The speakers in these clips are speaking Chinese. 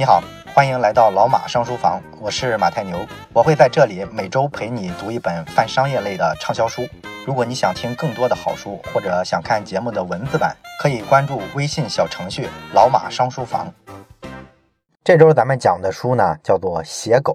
你好，欢迎来到老马商书房，我是马太牛，我会在这里每周陪你读一本泛商业类的畅销书。如果你想听更多的好书，或者想看节目的文字版，可以关注微信小程序“老马商书房”。这周咱们讲的书呢，叫做《写狗》。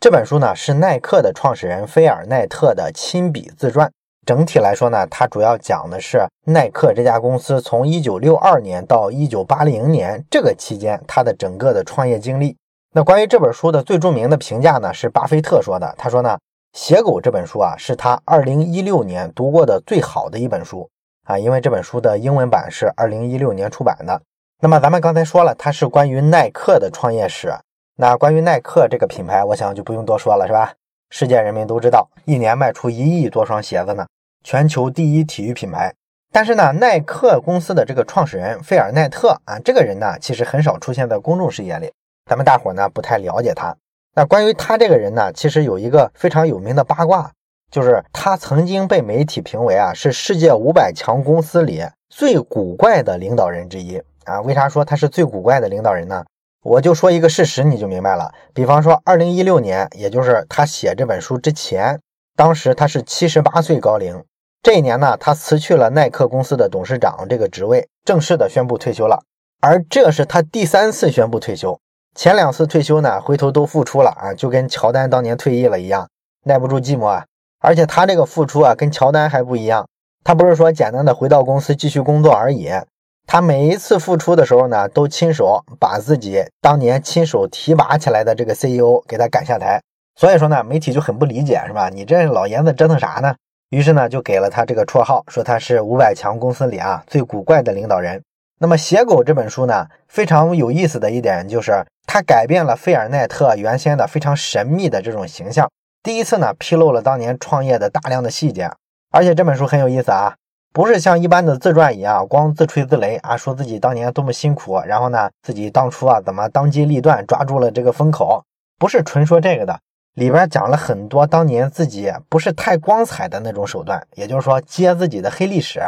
这本书呢，是耐克的创始人菲尔奈特的亲笔自传。整体来说呢，它主要讲的是耐克这家公司从一九六二年到一九八零年这个期间它的整个的创业经历。那关于这本书的最著名的评价呢，是巴菲特说的。他说呢，《写狗》这本书啊，是他二零一六年读过的最好的一本书啊，因为这本书的英文版是二零一六年出版的。那么咱们刚才说了，它是关于耐克的创业史。那关于耐克这个品牌，我想就不用多说了，是吧？世界人民都知道，一年卖出一亿多双鞋子呢，全球第一体育品牌。但是呢，耐克公司的这个创始人费尔奈特啊，这个人呢，其实很少出现在公众视野里，咱们大伙呢不太了解他。那关于他这个人呢，其实有一个非常有名的八卦，就是他曾经被媒体评为啊是世界五百强公司里最古怪的领导人之一啊。为啥说他是最古怪的领导人呢？我就说一个事实，你就明白了。比方说，二零一六年，也就是他写这本书之前，当时他是七十八岁高龄。这一年呢，他辞去了耐克公司的董事长这个职位，正式的宣布退休了。而这是他第三次宣布退休，前两次退休呢，回头都复出了啊，就跟乔丹当年退役了一样，耐不住寂寞啊。而且他这个复出啊，跟乔丹还不一样，他不是说简单的回到公司继续工作而已。他每一次复出的时候呢，都亲手把自己当年亲手提拔起来的这个 CEO 给他赶下台。所以说呢，媒体就很不理解，是吧？你这老爷子折腾啥呢？于是呢，就给了他这个绰号，说他是五百强公司里啊最古怪的领导人。那么《写狗》这本书呢，非常有意思的一点就是，它改变了费尔奈特原先的非常神秘的这种形象。第一次呢，披露了当年创业的大量的细节。而且这本书很有意思啊。不是像一般的自传一样，光自吹自擂啊，说自己当年多么辛苦，然后呢，自己当初啊怎么当机立断抓住了这个风口，不是纯说这个的，里边讲了很多当年自己不是太光彩的那种手段，也就是说揭自己的黑历史，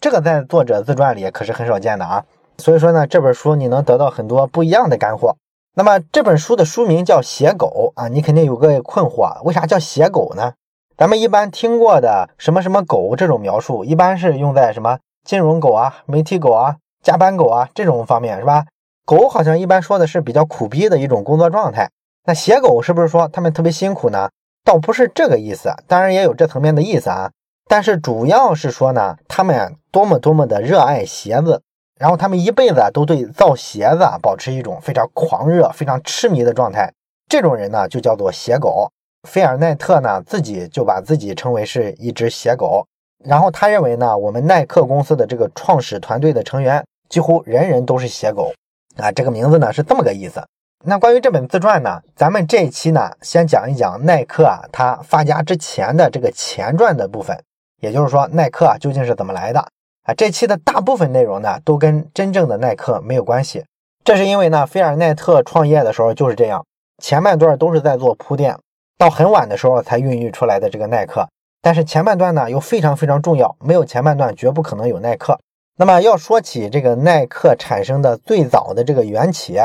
这个在作者自传里可是很少见的啊。所以说呢，这本书你能得到很多不一样的干货。那么这本书的书名叫《写狗》啊，你肯定有个困惑，为啥叫写狗呢？咱们一般听过的什么什么狗这种描述，一般是用在什么金融狗啊、媒体狗啊、加班狗啊这种方面，是吧？狗好像一般说的是比较苦逼的一种工作状态。那写狗是不是说他们特别辛苦呢？倒不是这个意思，当然也有这层面的意思啊。但是主要是说呢，他们多么多么的热爱鞋子，然后他们一辈子都对造鞋子啊保持一种非常狂热、非常痴迷的状态。这种人呢，就叫做写狗。菲尔奈特呢，自己就把自己称为是一只写狗，然后他认为呢，我们耐克公司的这个创始团队的成员几乎人人都是写狗啊，这个名字呢是这么个意思。那关于这本自传呢，咱们这一期呢先讲一讲耐克啊，他发家之前的这个前传的部分，也就是说耐克啊究竟是怎么来的啊？这期的大部分内容呢都跟真正的耐克没有关系，这是因为呢，菲尔奈特创业的时候就是这样，前半段都是在做铺垫。到很晚的时候才孕育出来的这个耐克，但是前半段呢又非常非常重要，没有前半段绝不可能有耐克。那么要说起这个耐克产生的最早的这个缘起，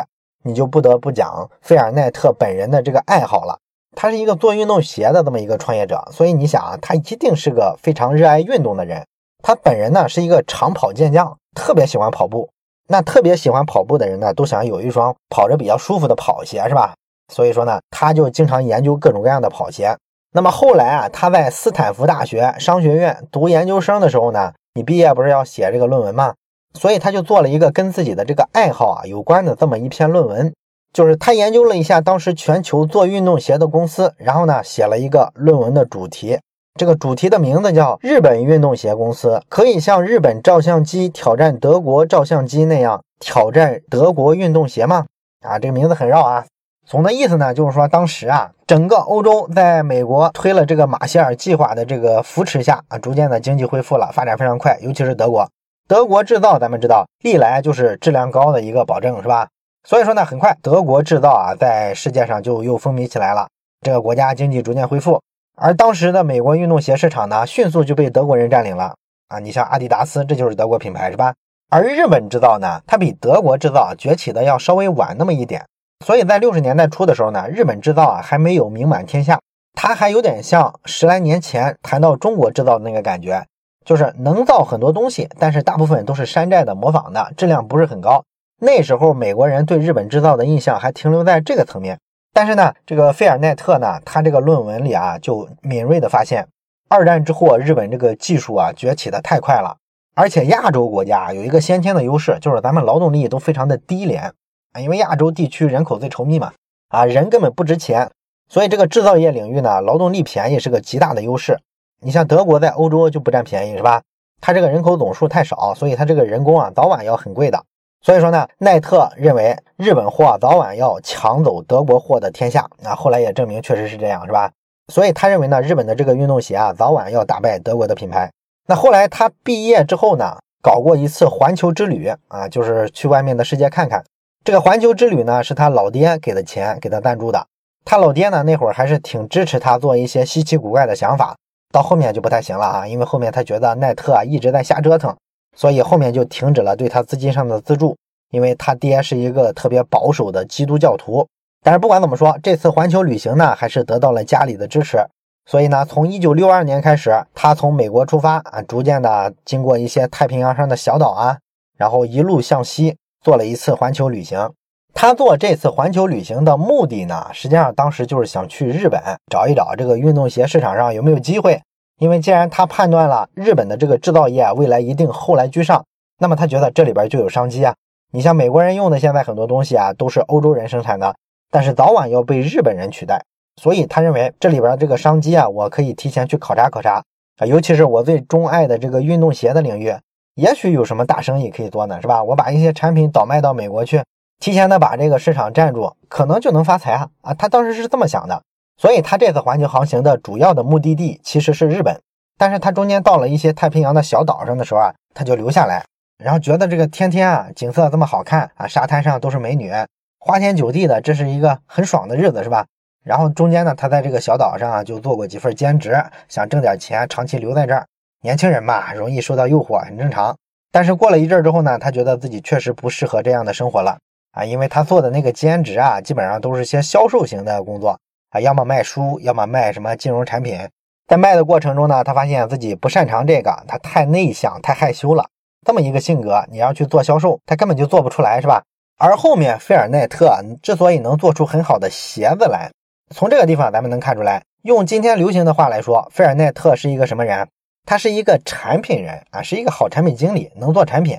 你就不得不讲菲尔奈特本人的这个爱好了。他是一个做运动鞋的这么一个创业者，所以你想啊，他一定是个非常热爱运动的人。他本人呢是一个长跑健将，特别喜欢跑步。那特别喜欢跑步的人呢，都想有一双跑着比较舒服的跑鞋，是吧？所以说呢，他就经常研究各种各样的跑鞋。那么后来啊，他在斯坦福大学商学院读研究生的时候呢，你毕业不是要写这个论文吗？所以他就做了一个跟自己的这个爱好啊有关的这么一篇论文，就是他研究了一下当时全球做运动鞋的公司，然后呢写了一个论文的主题。这个主题的名字叫“日本运动鞋公司可以像日本照相机挑战德国照相机那样挑战德国运动鞋吗？”啊，这个名字很绕啊。总的意思呢，就是说当时啊，整个欧洲在美国推了这个马歇尔计划的这个扶持下啊，逐渐的经济恢复了，发展非常快。尤其是德国，德国制造，咱们知道历来就是质量高的一个保证，是吧？所以说呢，很快德国制造啊，在世界上就又风靡起来了。这个国家经济逐渐恢复，而当时的美国运动鞋市场呢，迅速就被德国人占领了啊。你像阿迪达斯，这就是德国品牌，是吧？而日本制造呢，它比德国制造崛起的要稍微晚那么一点。所以在六十年代初的时候呢，日本制造啊还没有名满天下，它还有点像十来年前谈到中国制造的那个感觉，就是能造很多东西，但是大部分都是山寨的、模仿的，质量不是很高。那时候美国人对日本制造的印象还停留在这个层面。但是呢，这个费尔奈特呢，他这个论文里啊，就敏锐的发现，二战之后日本这个技术啊崛起的太快了，而且亚洲国家有一个先天的优势，就是咱们劳动力都非常的低廉啊，因为亚洲地区人口最稠密嘛，啊人根本不值钱，所以这个制造业领域呢，劳动力便宜是个极大的优势。你像德国在欧洲就不占便宜是吧？它这个人口总数太少，所以它这个人工啊早晚要很贵的。所以说呢，奈特认为日本货早晚要抢走德国货的天下。那后来也证明确实是这样，是吧？所以他认为呢，日本的这个运动鞋啊，早晚要打败德国的品牌。那后来他毕业之后呢，搞过一次环球之旅啊，就是去外面的世界看看。这个环球之旅呢，是他老爹给的钱，给他赞助的。他老爹呢，那会儿还是挺支持他做一些稀奇古怪的想法。到后面就不太行了啊，因为后面他觉得奈特啊一直在瞎折腾。所以后面就停止了对他资金上的资助，因为他爹是一个特别保守的基督教徒。但是不管怎么说，这次环球旅行呢，还是得到了家里的支持。所以呢，从一九六二年开始，他从美国出发啊，逐渐的经过一些太平洋上的小岛啊，然后一路向西，做了一次环球旅行。他做这次环球旅行的目的呢，实际上当时就是想去日本找一找这个运动鞋市场上有没有机会。因为既然他判断了日本的这个制造业，未来一定后来居上，那么他觉得这里边就有商机啊。你像美国人用的现在很多东西啊，都是欧洲人生产的，但是早晚要被日本人取代，所以他认为这里边这个商机啊，我可以提前去考察考察啊。尤其是我最钟爱的这个运动鞋的领域，也许有什么大生意可以做呢，是吧？我把一些产品倒卖到美国去，提前的把这个市场占住，可能就能发财啊！啊，他当时是这么想的。所以他这次环球航行的主要的目的地其实是日本，但是他中间到了一些太平洋的小岛上的时候啊，他就留下来，然后觉得这个天天啊景色这么好看啊，沙滩上都是美女，花天酒地的，这是一个很爽的日子，是吧？然后中间呢，他在这个小岛上啊就做过几份兼职，想挣点钱，长期留在这儿。年轻人嘛，容易受到诱惑，很正常。但是过了一阵之后呢，他觉得自己确实不适合这样的生活了啊，因为他做的那个兼职啊，基本上都是些销售型的工作。啊，要么卖书，要么卖什么金融产品。在卖的过程中呢，他发现自己不擅长这个，他太内向、太害羞了。这么一个性格，你要去做销售，他根本就做不出来，是吧？而后面菲尔奈特之所以能做出很好的鞋子来，从这个地方咱们能看出来，用今天流行的话来说，菲尔奈特是一个什么人？他是一个产品人啊，是一个好产品经理，能做产品。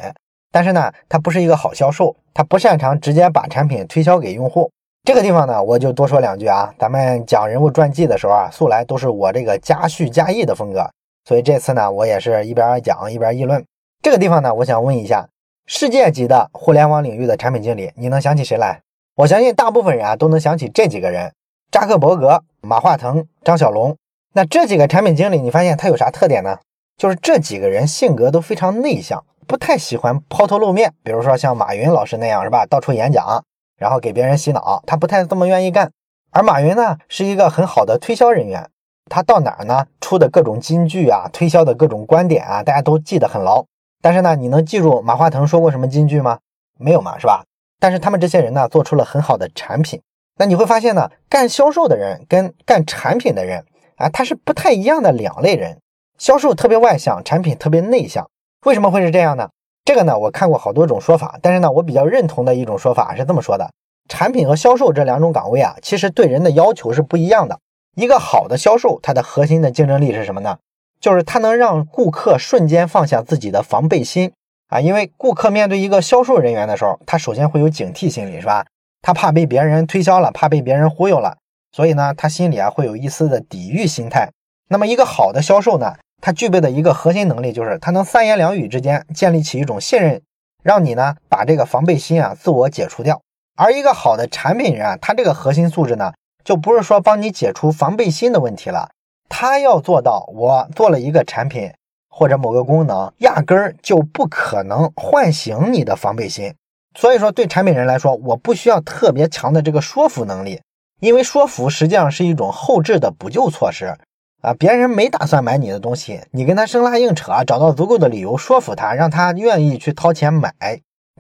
但是呢，他不是一个好销售，他不擅长直接把产品推销给用户。这个地方呢，我就多说两句啊。咱们讲人物传记的时候啊，素来都是我这个加叙加议的风格，所以这次呢，我也是一边讲一边议论。这个地方呢，我想问一下，世界级的互联网领域的产品经理，你能想起谁来？我相信大部分人啊都能想起这几个人：扎克伯格、马化腾、张小龙。那这几个产品经理，你发现他有啥特点呢？就是这几个人性格都非常内向，不太喜欢抛头露面。比如说像马云老师那样，是吧？到处演讲。然后给别人洗脑，他不太这么愿意干。而马云呢，是一个很好的推销人员，他到哪儿呢，出的各种金句啊，推销的各种观点啊，大家都记得很牢。但是呢，你能记住马化腾说过什么金句吗？没有嘛，是吧？但是他们这些人呢，做出了很好的产品。那你会发现呢，干销售的人跟干产品的人啊，他是不太一样的两类人。销售特别外向，产品特别内向。为什么会是这样呢？这个呢，我看过好多种说法，但是呢，我比较认同的一种说法是这么说的：产品和销售这两种岗位啊，其实对人的要求是不一样的。一个好的销售，它的核心的竞争力是什么呢？就是它能让顾客瞬间放下自己的防备心啊，因为顾客面对一个销售人员的时候，他首先会有警惕心理，是吧？他怕被别人推销了，怕被别人忽悠了，所以呢，他心里啊会有一丝的抵御心态。那么一个好的销售呢？他具备的一个核心能力，就是他能三言两语之间建立起一种信任，让你呢把这个防备心啊自我解除掉。而一个好的产品人啊，他这个核心素质呢，就不是说帮你解除防备心的问题了，他要做到，我做了一个产品或者某个功能，压根儿就不可能唤醒你的防备心。所以说，对产品人来说，我不需要特别强的这个说服能力，因为说服实际上是一种后置的补救措施。啊，别人没打算买你的东西，你跟他生拉硬扯，找到足够的理由说服他，让他愿意去掏钱买，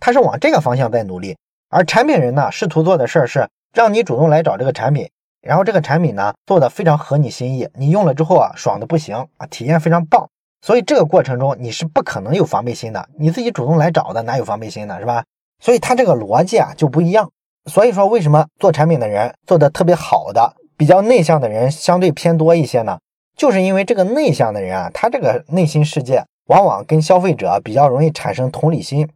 他是往这个方向在努力。而产品人呢，试图做的事儿是让你主动来找这个产品，然后这个产品呢做的非常合你心意，你用了之后啊爽的不行啊，体验非常棒。所以这个过程中你是不可能有防备心的，你自己主动来找的哪有防备心呢，是吧？所以他这个逻辑啊就不一样。所以说为什么做产品的人做的特别好的，比较内向的人相对偏多一些呢？就是因为这个内向的人啊，他这个内心世界往往跟消费者比较容易产生同理心。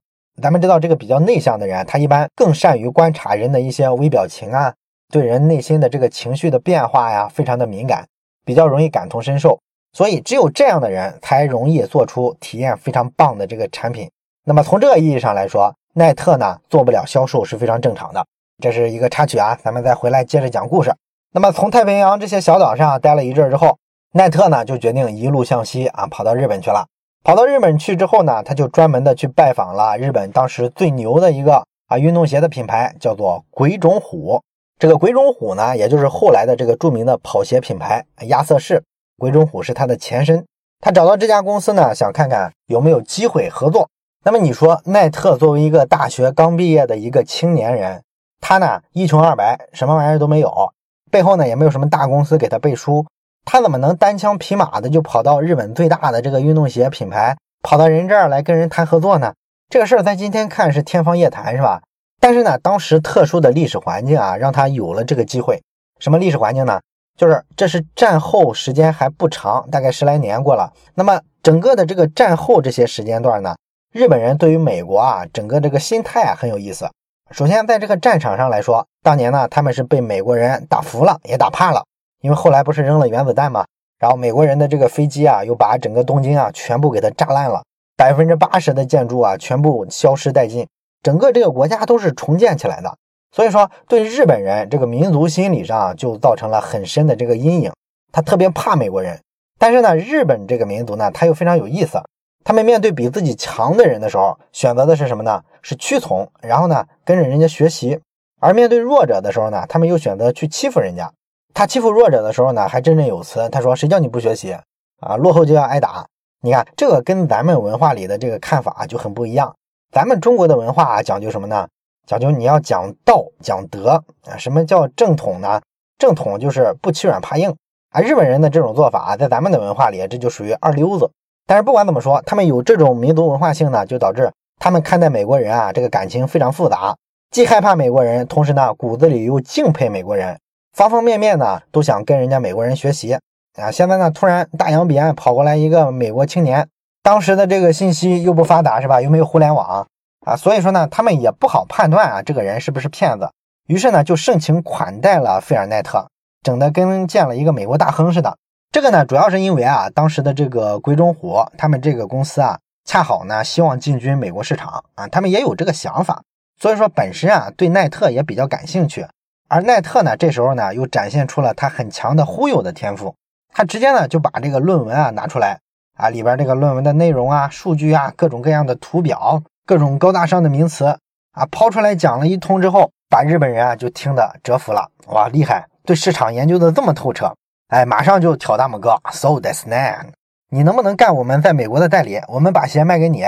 咱们知道这个比较内向的人，他一般更善于观察人的一些微表情啊，对人内心的这个情绪的变化呀，非常的敏感，比较容易感同身受。所以只有这样的人才容易做出体验非常棒的这个产品。那么从这个意义上来说，奈特呢做不了销售是非常正常的。这是一个插曲啊，咱们再回来接着讲故事。那么从太平洋这些小岛上待了一阵之后，奈特呢就决定一路向西啊，跑到日本去了。跑到日本去之后呢，他就专门的去拜访了日本当时最牛的一个啊运动鞋的品牌，叫做鬼冢虎。这个鬼冢虎呢，也就是后来的这个著名的跑鞋品牌亚瑟士。鬼冢虎是它的前身。他找到这家公司呢，想看看有没有机会合作。那么你说，奈特作为一个大学刚毕业的一个青年人，他呢一穷二白，什么玩意儿都没有，背后呢也没有什么大公司给他背书。他怎么能单枪匹马的就跑到日本最大的这个运动鞋品牌，跑到人这儿来跟人谈合作呢？这个事儿在今天看是天方夜谭，是吧？但是呢，当时特殊的历史环境啊，让他有了这个机会。什么历史环境呢？就是这是战后时间还不长，大概十来年过了。那么整个的这个战后这些时间段呢，日本人对于美国啊，整个这个心态啊很有意思。首先在这个战场上来说，当年呢他们是被美国人打服了，也打怕了。因为后来不是扔了原子弹吗？然后美国人的这个飞机啊，又把整个东京啊全部给它炸烂了，百分之八十的建筑啊全部消失殆尽，整个这个国家都是重建起来的。所以说，对日本人这个民族心理上就造成了很深的这个阴影，他特别怕美国人。但是呢，日本这个民族呢，他又非常有意思，他们面对比自己强的人的时候，选择的是什么呢？是屈从，然后呢跟着人家学习；而面对弱者的时候呢，他们又选择去欺负人家。他欺负弱者的时候呢，还振振有词。他说：“谁叫你不学习啊？落后就要挨打。”你看，这个跟咱们文化里的这个看法就很不一样。咱们中国的文化啊讲究什么呢？讲究你要讲道、讲德啊。什么叫正统呢？正统就是不欺软怕硬啊。日本人的这种做法啊，在咱们的文化里，这就属于二流子。但是不管怎么说，他们有这种民族文化性呢，就导致他们看待美国人啊，这个感情非常复杂，既害怕美国人，同时呢，骨子里又敬佩美国人。方方面面呢都想跟人家美国人学习啊！现在呢突然大洋彼岸跑过来一个美国青年，当时的这个信息又不发达是吧？又没有互联网啊，所以说呢他们也不好判断啊这个人是不是骗子。于是呢就盛情款待了费尔奈特，整的跟见了一个美国大亨似的。这个呢主要是因为啊当时的这个鬼冢虎他们这个公司啊恰好呢希望进军美国市场啊，他们也有这个想法，所以说本身啊对奈特也比较感兴趣。而奈特呢，这时候呢又展现出了他很强的忽悠的天赋。他直接呢就把这个论文啊拿出来啊，里边这个论文的内容啊、数据啊、各种各样的图表、各种高大上的名词啊抛出来讲了一通之后，把日本人啊就听得折服了。哇，厉害，对市场研究的这么透彻。哎，马上就挑大拇哥，so that's n 你能不能干我们在美国的代理？我们把鞋卖给你，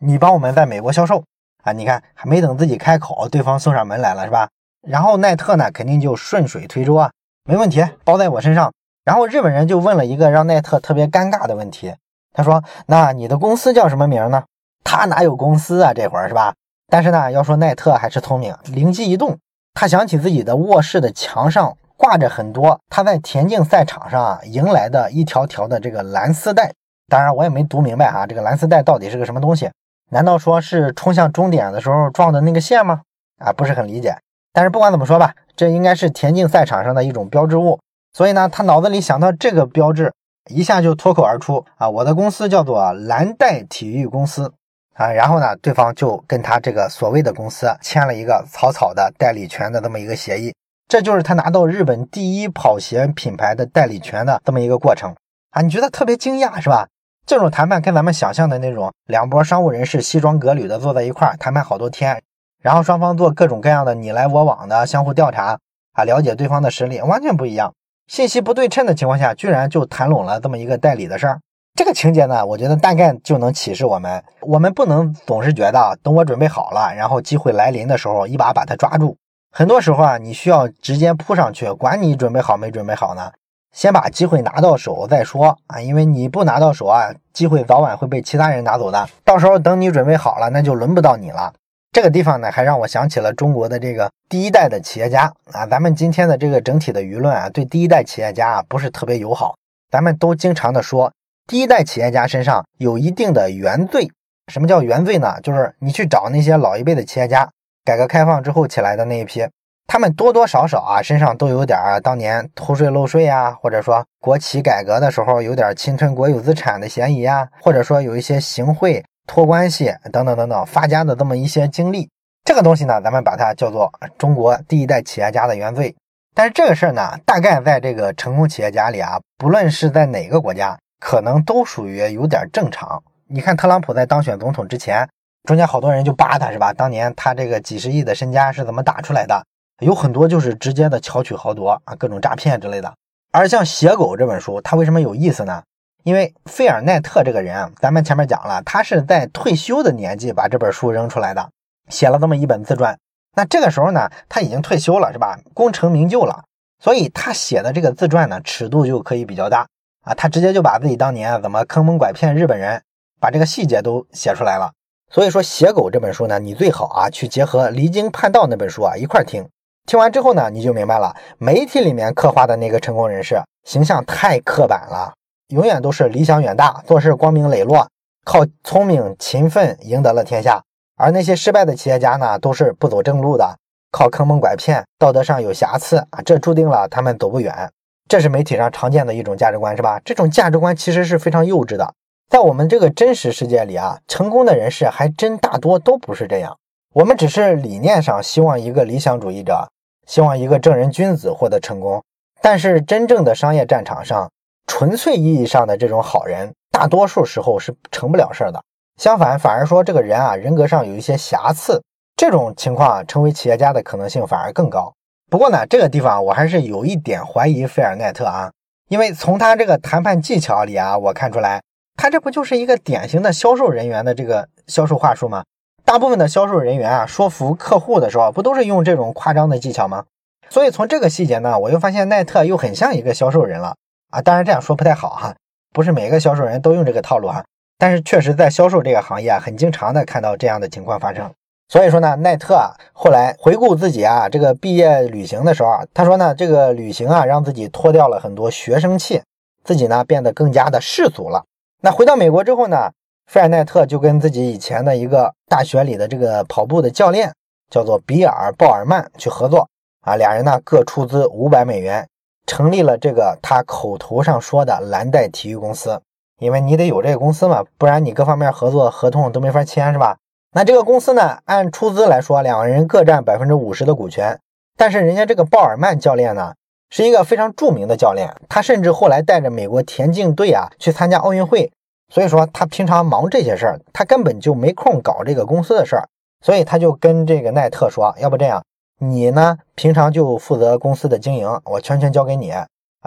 你帮我们在美国销售啊？你看，还没等自己开口，对方送上门来了，是吧？然后奈特呢，肯定就顺水推舟啊，没问题，包在我身上。然后日本人就问了一个让奈特特别尴尬的问题，他说：“那你的公司叫什么名呢？”他哪有公司啊，这会儿是吧？但是呢，要说奈特还是聪明，灵机一动，他想起自己的卧室的墙上挂着很多他在田径赛场上啊迎来的一条条的这个蓝丝带。当然我也没读明白哈，这个蓝丝带到底是个什么东西？难道说是冲向终点的时候撞的那个线吗？啊，不是很理解。但是不管怎么说吧，这应该是田径赛场上的一种标志物，所以呢，他脑子里想到这个标志，一下就脱口而出啊，我的公司叫做蓝带体育公司啊，然后呢，对方就跟他这个所谓的公司签了一个草草的代理权的这么一个协议，这就是他拿到日本第一跑鞋品牌的代理权的这么一个过程啊，你觉得特别惊讶是吧？这种谈判跟咱们想象的那种两拨商务人士西装革履的坐在一块儿谈判好多天。然后双方做各种各样的你来我往的相互调查啊，了解对方的实力，完全不一样。信息不对称的情况下，居然就谈拢了这么一个代理的事儿，这个情节呢，我觉得大概就能启示我们：我们不能总是觉得等我准备好了，然后机会来临的时候一把把它抓住。很多时候啊，你需要直接扑上去，管你准备好没准备好呢，先把机会拿到手再说啊！因为你不拿到手啊，机会早晚会被其他人拿走的。到时候等你准备好了，那就轮不到你了。这个地方呢，还让我想起了中国的这个第一代的企业家啊。咱们今天的这个整体的舆论啊，对第一代企业家啊不是特别友好。咱们都经常的说，第一代企业家身上有一定的原罪。什么叫原罪呢？就是你去找那些老一辈的企业家，改革开放之后起来的那一批，他们多多少少啊身上都有点当年偷税漏税呀，或者说国企改革的时候有点侵吞国有资产的嫌疑啊，或者说有一些行贿。托关系等等等等发家的这么一些经历，这个东西呢，咱们把它叫做中国第一代企业家的原罪。但是这个事儿呢，大概在这个成功企业家里啊，不论是在哪个国家，可能都属于有点正常。你看特朗普在当选总统之前，中间好多人就扒他是吧？当年他这个几十亿的身家是怎么打出来的？有很多就是直接的巧取豪夺啊，各种诈骗之类的。而像《写狗》这本书，它为什么有意思呢？因为费尔奈特这个人啊，咱们前面讲了，他是在退休的年纪把这本书扔出来的，写了这么一本自传。那这个时候呢，他已经退休了，是吧？功成名就了，所以他写的这个自传呢，尺度就可以比较大啊。他直接就把自己当年怎么坑蒙拐骗日本人，把这个细节都写出来了。所以说，《写狗》这本书呢，你最好啊去结合《离经叛道》那本书啊一块听。听完之后呢，你就明白了，媒体里面刻画的那个成功人士形象太刻板了。永远都是理想远大，做事光明磊落，靠聪明勤奋赢得了天下。而那些失败的企业家呢，都是不走正路的，靠坑蒙拐骗，道德上有瑕疵啊，这注定了他们走不远。这是媒体上常见的一种价值观，是吧？这种价值观其实是非常幼稚的。在我们这个真实世界里啊，成功的人士还真大多都不是这样。我们只是理念上希望一个理想主义者，希望一个正人君子获得成功，但是真正的商业战场上。纯粹意义上的这种好人，大多数时候是成不了事儿的。相反，反而说这个人啊，人格上有一些瑕疵，这种情况啊成为企业家的可能性反而更高。不过呢，这个地方我还是有一点怀疑费尔奈特啊，因为从他这个谈判技巧里啊，我看出来，他这不就是一个典型的销售人员的这个销售话术吗？大部分的销售人员啊，说服客户的时候，不都是用这种夸张的技巧吗？所以从这个细节呢，我又发现奈特又很像一个销售人了。啊，当然这样说不太好哈，不是每个销售人都用这个套路哈，但是确实在销售这个行业啊，很经常的看到这样的情况发生。所以说呢，奈特啊后来回顾自己啊这个毕业旅行的时候啊，他说呢，这个旅行啊让自己脱掉了很多学生气，自己呢变得更加的世俗了。那回到美国之后呢，费尔奈特就跟自己以前的一个大学里的这个跑步的教练叫做比尔鲍尔曼去合作啊，俩人呢各出资五百美元。成立了这个他口头上说的蓝带体育公司，因为你得有这个公司嘛，不然你各方面合作合同都没法签，是吧？那这个公司呢，按出资来说，两个人各占百分之五十的股权。但是人家这个鲍尔曼教练呢，是一个非常著名的教练，他甚至后来带着美国田径队啊去参加奥运会，所以说他平常忙这些事儿，他根本就没空搞这个公司的事儿，所以他就跟这个奈特说，要不这样。你呢？平常就负责公司的经营，我全权交给你啊！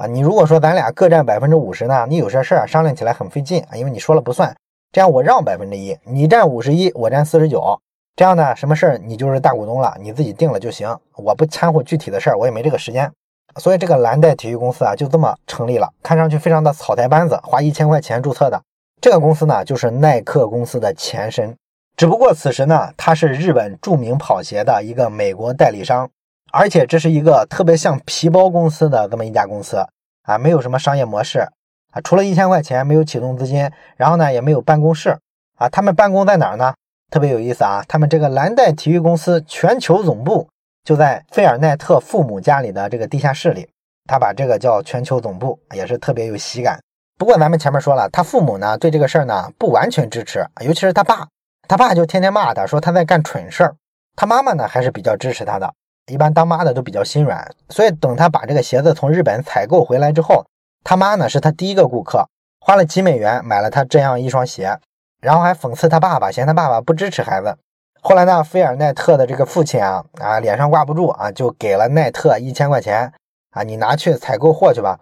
你如果说咱俩各占百分之五十呢，你有些事儿商量起来很费劲啊，因为你说了不算。这样我让百分之一，你占五十一，我占四十九。这样呢，什么事儿你就是大股东了，你自己定了就行，我不掺和具体的事儿，我也没这个时间。所以这个蓝带体育公司啊，就这么成立了，看上去非常的草台班子，花一千块钱注册的。这个公司呢，就是耐克公司的前身。只不过此时呢，他是日本著名跑鞋的一个美国代理商，而且这是一个特别像皮包公司的这么一家公司啊，没有什么商业模式啊，除了一千块钱没有启动资金，然后呢也没有办公室啊，他们办公在哪儿呢？特别有意思啊，他们这个蓝带体育公司全球总部就在费尔奈特父母家里的这个地下室里，他把这个叫全球总部，也是特别有喜感。不过咱们前面说了，他父母呢对这个事儿呢不完全支持，尤其是他爸。他爸就天天骂他，说他在干蠢事儿。他妈妈呢还是比较支持他的，一般当妈的都比较心软。所以等他把这个鞋子从日本采购回来之后，他妈呢是他第一个顾客，花了几美元买了他这样一双鞋，然后还讽刺他爸爸，嫌他爸爸不支持孩子。后来呢，菲尔奈特的这个父亲啊啊脸上挂不住啊，就给了奈特一千块钱啊，你拿去采购货去吧。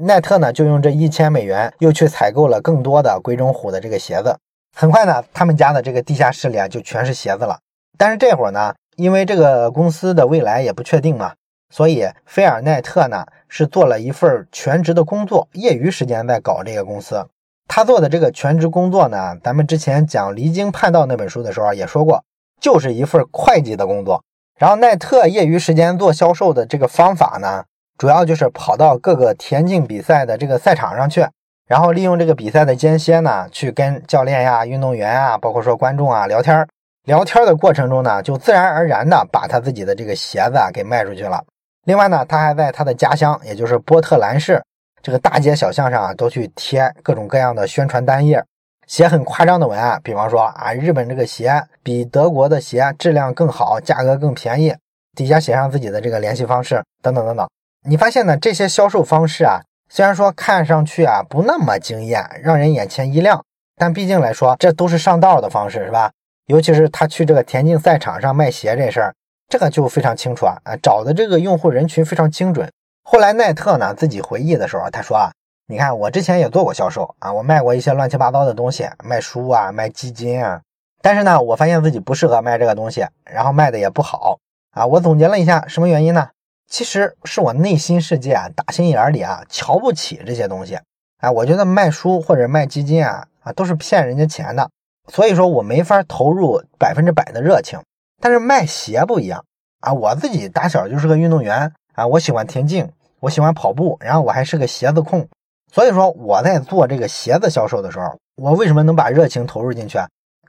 奈特呢就用这一千美元又去采购了更多的鬼冢虎的这个鞋子。很快呢，他们家的这个地下室里啊就全是鞋子了。但是这会儿呢，因为这个公司的未来也不确定嘛，所以菲尔奈特呢是做了一份全职的工作，业余时间在搞这个公司。他做的这个全职工作呢，咱们之前讲《离经叛道》那本书的时候也说过，就是一份会计的工作。然后奈特业余时间做销售的这个方法呢，主要就是跑到各个田径比赛的这个赛场上去，然后利用这个比赛的间歇呢，去跟教练呀、运动员啊，包括说观众啊聊天。聊天的过程中呢，就自然而然的把他自己的这个鞋子啊给卖出去了。另外呢，他还在他的家乡，也就是波特兰市这个大街小巷上啊，都去贴各种各样的宣传单页，写很夸张的文案，比方说啊，日本这个鞋比德国的鞋质量更好，价格更便宜，底下写上自己的这个联系方式等等等等。你发现呢，这些销售方式啊，虽然说看上去啊不那么惊艳，让人眼前一亮，但毕竟来说，这都是上道的方式，是吧？尤其是他去这个田径赛场上卖鞋这事儿，这个就非常清楚啊啊，找的这个用户人群非常精准。后来奈特呢自己回忆的时候，他说啊，你看我之前也做过销售啊，我卖过一些乱七八糟的东西，卖书啊，卖基金啊，但是呢，我发现自己不适合卖这个东西，然后卖的也不好啊。我总结了一下，什么原因呢？其实是我内心世界啊，打心眼里啊，瞧不起这些东西。哎，我觉得卖书或者卖基金啊啊，都是骗人家钱的。所以说我没法投入百分之百的热情，但是卖鞋不一样啊！我自己打小就是个运动员啊，我喜欢田径，我喜欢跑步，然后我还是个鞋子控。所以说我在做这个鞋子销售的时候，我为什么能把热情投入进去？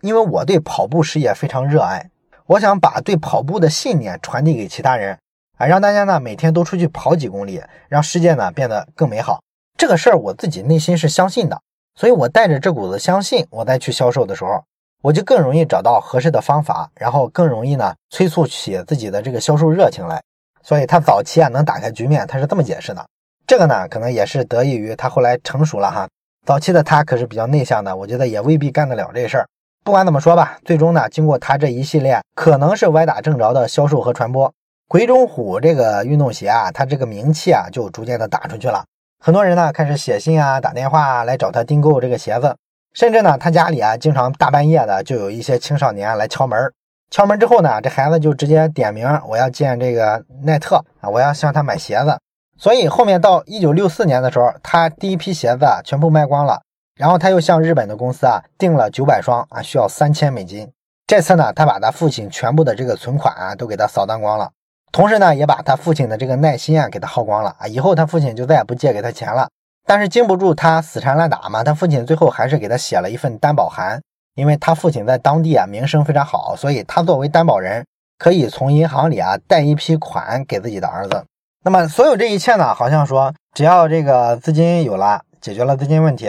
因为我对跑步事业非常热爱，我想把对跑步的信念传递给其他人啊，让大家呢每天都出去跑几公里，让世界呢变得更美好。这个事儿我自己内心是相信的。所以，我带着这股子相信，我再去销售的时候，我就更容易找到合适的方法，然后更容易呢催促起自己的这个销售热情来。所以，他早期啊能打开局面，他是这么解释的。这个呢，可能也是得益于他后来成熟了哈。早期的他可是比较内向的，我觉得也未必干得了这事儿。不管怎么说吧，最终呢，经过他这一系列可能是歪打正着的销售和传播，鬼冢虎这个运动鞋啊，它这个名气啊就逐渐的打出去了。很多人呢开始写信啊、打电话来找他订购这个鞋子，甚至呢他家里啊经常大半夜的就有一些青少年来敲门。敲门之后呢，这孩子就直接点名我要见这个奈特啊，我要向他买鞋子。所以后面到一九六四年的时候，他第一批鞋子啊全部卖光了，然后他又向日本的公司啊订了九百双啊，需要三千美金。这次呢，他把他父亲全部的这个存款啊都给他扫荡光了。同时呢，也把他父亲的这个耐心啊给他耗光了啊！以后他父亲就再也不借给他钱了。但是经不住他死缠烂打嘛，他父亲最后还是给他写了一份担保函，因为他父亲在当地啊名声非常好，所以他作为担保人可以从银行里啊贷一批款给自己的儿子。那么所有这一切呢，好像说只要这个资金有了，解决了资金问题，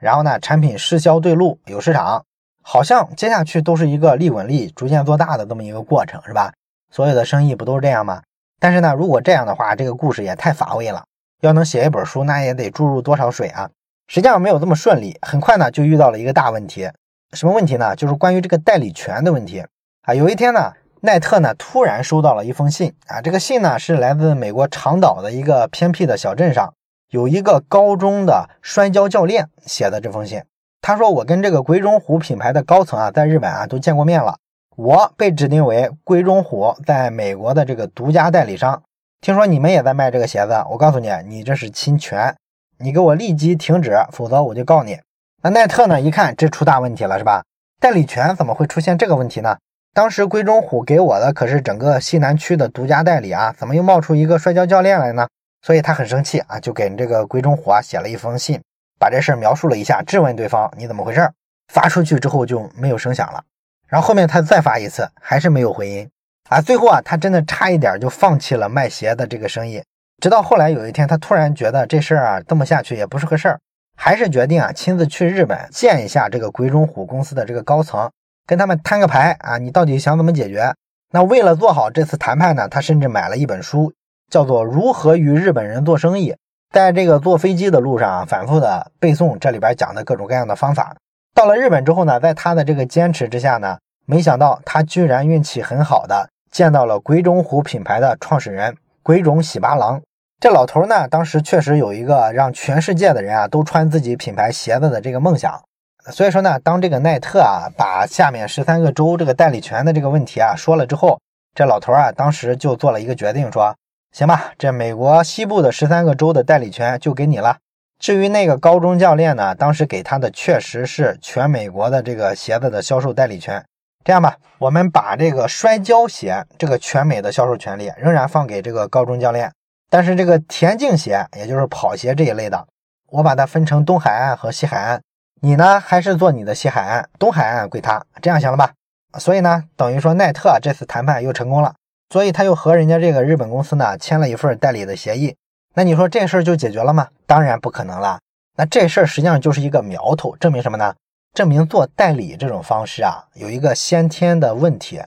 然后呢产品适销对路有市场，好像接下去都是一个利滚利逐渐做大的这么一个过程，是吧？所有的生意不都是这样吗？但是呢，如果这样的话，这个故事也太乏味了。要能写一本书，那也得注入多少水啊！实际上没有这么顺利。很快呢，就遇到了一个大问题。什么问题呢？就是关于这个代理权的问题啊。有一天呢，奈特呢突然收到了一封信啊。这个信呢是来自美国长岛的一个偏僻的小镇上，有一个高中的摔跤教练写的这封信。他说：“我跟这个鬼冢虎品牌的高层啊，在日本啊都见过面了。”我被指定为龟中虎在美国的这个独家代理商。听说你们也在卖这个鞋子，我告诉你，你这是侵权，你给我立即停止，否则我就告你。那奈特呢？一看这出大问题了，是吧？代理权怎么会出现这个问题呢？当时龟中虎给我的可是整个西南区的独家代理啊，怎么又冒出一个摔跤教练来呢？所以他很生气啊，就给这个龟中虎啊写了一封信，把这事描述了一下，质问对方你怎么回事。发出去之后就没有声响了。然后后面他再发一次，还是没有回音啊！最后啊，他真的差一点就放弃了卖鞋的这个生意。直到后来有一天，他突然觉得这事儿啊，这么下去也不是个事儿，还是决定啊，亲自去日本见一下这个鬼冢虎公司的这个高层，跟他们摊个牌啊！你到底想怎么解决？那为了做好这次谈判呢，他甚至买了一本书，叫做《如何与日本人做生意》。在这个坐飞机的路上啊，反复的背诵这里边讲的各种各样的方法。到了日本之后呢，在他的这个坚持之下呢，没想到他居然运气很好的见到了鬼冢虎品牌的创始人鬼冢喜八郎。这老头呢，当时确实有一个让全世界的人啊都穿自己品牌鞋子的这个梦想。所以说呢，当这个奈特啊把下面十三个州这个代理权的这个问题啊说了之后，这老头啊当时就做了一个决定，说行吧，这美国西部的十三个州的代理权就给你了。至于那个高中教练呢，当时给他的确实是全美国的这个鞋子的销售代理权。这样吧，我们把这个摔跤鞋这个全美的销售权利仍然放给这个高中教练，但是这个田径鞋，也就是跑鞋这一类的，我把它分成东海岸和西海岸。你呢，还是做你的西海岸，东海岸归他，这样行了吧？所以呢，等于说奈特这次谈判又成功了，所以他又和人家这个日本公司呢签了一份代理的协议。那你说这事儿就解决了吗？当然不可能了。那这事儿实际上就是一个苗头，证明什么呢？证明做代理这种方式啊，有一个先天的问题，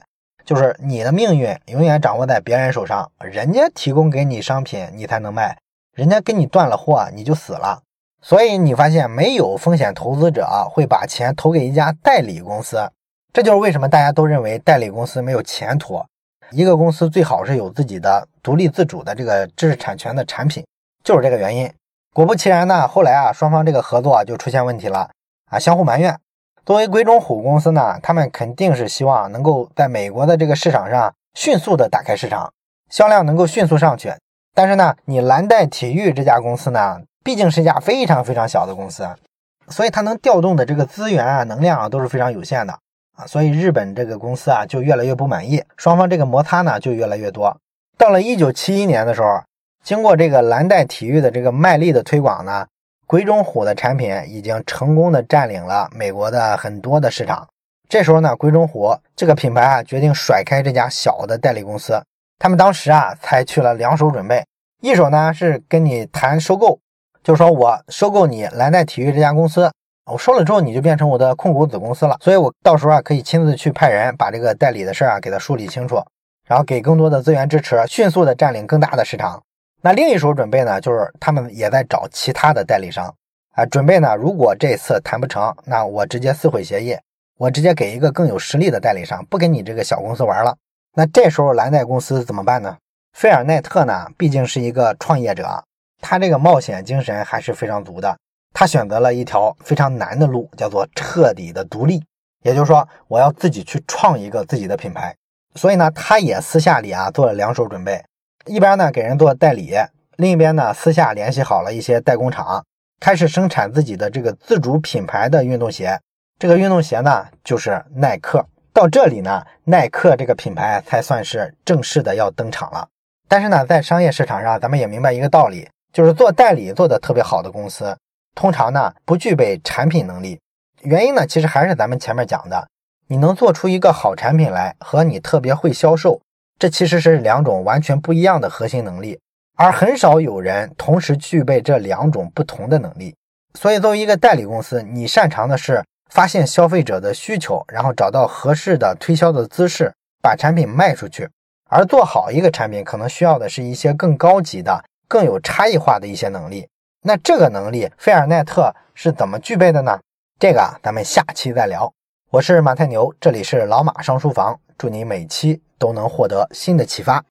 就是你的命运永远掌握在别人手上，人家提供给你商品，你才能卖；人家跟你断了货，你就死了。所以你发现没有风险投资者会把钱投给一家代理公司，这就是为什么大家都认为代理公司没有前途。一个公司最好是有自己的独立自主的这个知识产权的产品，就是这个原因。果不其然呢，后来啊，双方这个合作啊就出现问题了啊，相互埋怨。作为鬼冢虎公司呢，他们肯定是希望能够在美国的这个市场上迅速的打开市场，销量能够迅速上去。但是呢，你蓝带体育这家公司呢，毕竟是一家非常非常小的公司，所以它能调动的这个资源啊、能量啊都是非常有限的。啊，所以日本这个公司啊就越来越不满意，双方这个摩擦呢就越来越多。到了一九七一年的时候，经过这个蓝带体育的这个卖力的推广呢，鬼冢虎的产品已经成功的占领了美国的很多的市场。这时候呢，鬼冢虎这个品牌啊决定甩开这家小的代理公司。他们当时啊采取了两手准备，一手呢是跟你谈收购，就说我收购你蓝带体育这家公司。我收了之后，你就变成我的控股子公司了，所以我到时候啊可以亲自去派人把这个代理的事儿啊给他梳理清楚，然后给更多的资源支持，迅速的占领更大的市场。那另一手准备呢，就是他们也在找其他的代理商啊，准备呢，如果这次谈不成，那我直接撕毁协议，我直接给一个更有实力的代理商，不跟你这个小公司玩了。那这时候蓝带公司怎么办呢？菲尔奈特呢，毕竟是一个创业者，他这个冒险精神还是非常足的。他选择了一条非常难的路，叫做彻底的独立，也就是说，我要自己去创一个自己的品牌。所以呢，他也私下里啊做了两手准备，一边呢给人做代理，另一边呢私下联系好了一些代工厂，开始生产自己的这个自主品牌的运动鞋。这个运动鞋呢就是耐克。到这里呢，耐克这个品牌才算是正式的要登场了。但是呢，在商业市场上，咱们也明白一个道理，就是做代理做的特别好的公司。通常呢不具备产品能力，原因呢其实还是咱们前面讲的，你能做出一个好产品来和你特别会销售，这其实是两种完全不一样的核心能力，而很少有人同时具备这两种不同的能力。所以作为一个代理公司，你擅长的是发现消费者的需求，然后找到合适的推销的姿势，把产品卖出去。而做好一个产品，可能需要的是一些更高级的、更有差异化的一些能力。那这个能力，费尔奈特是怎么具备的呢？这个啊，咱们下期再聊。我是马太牛，这里是老马上书房，祝你每期都能获得新的启发。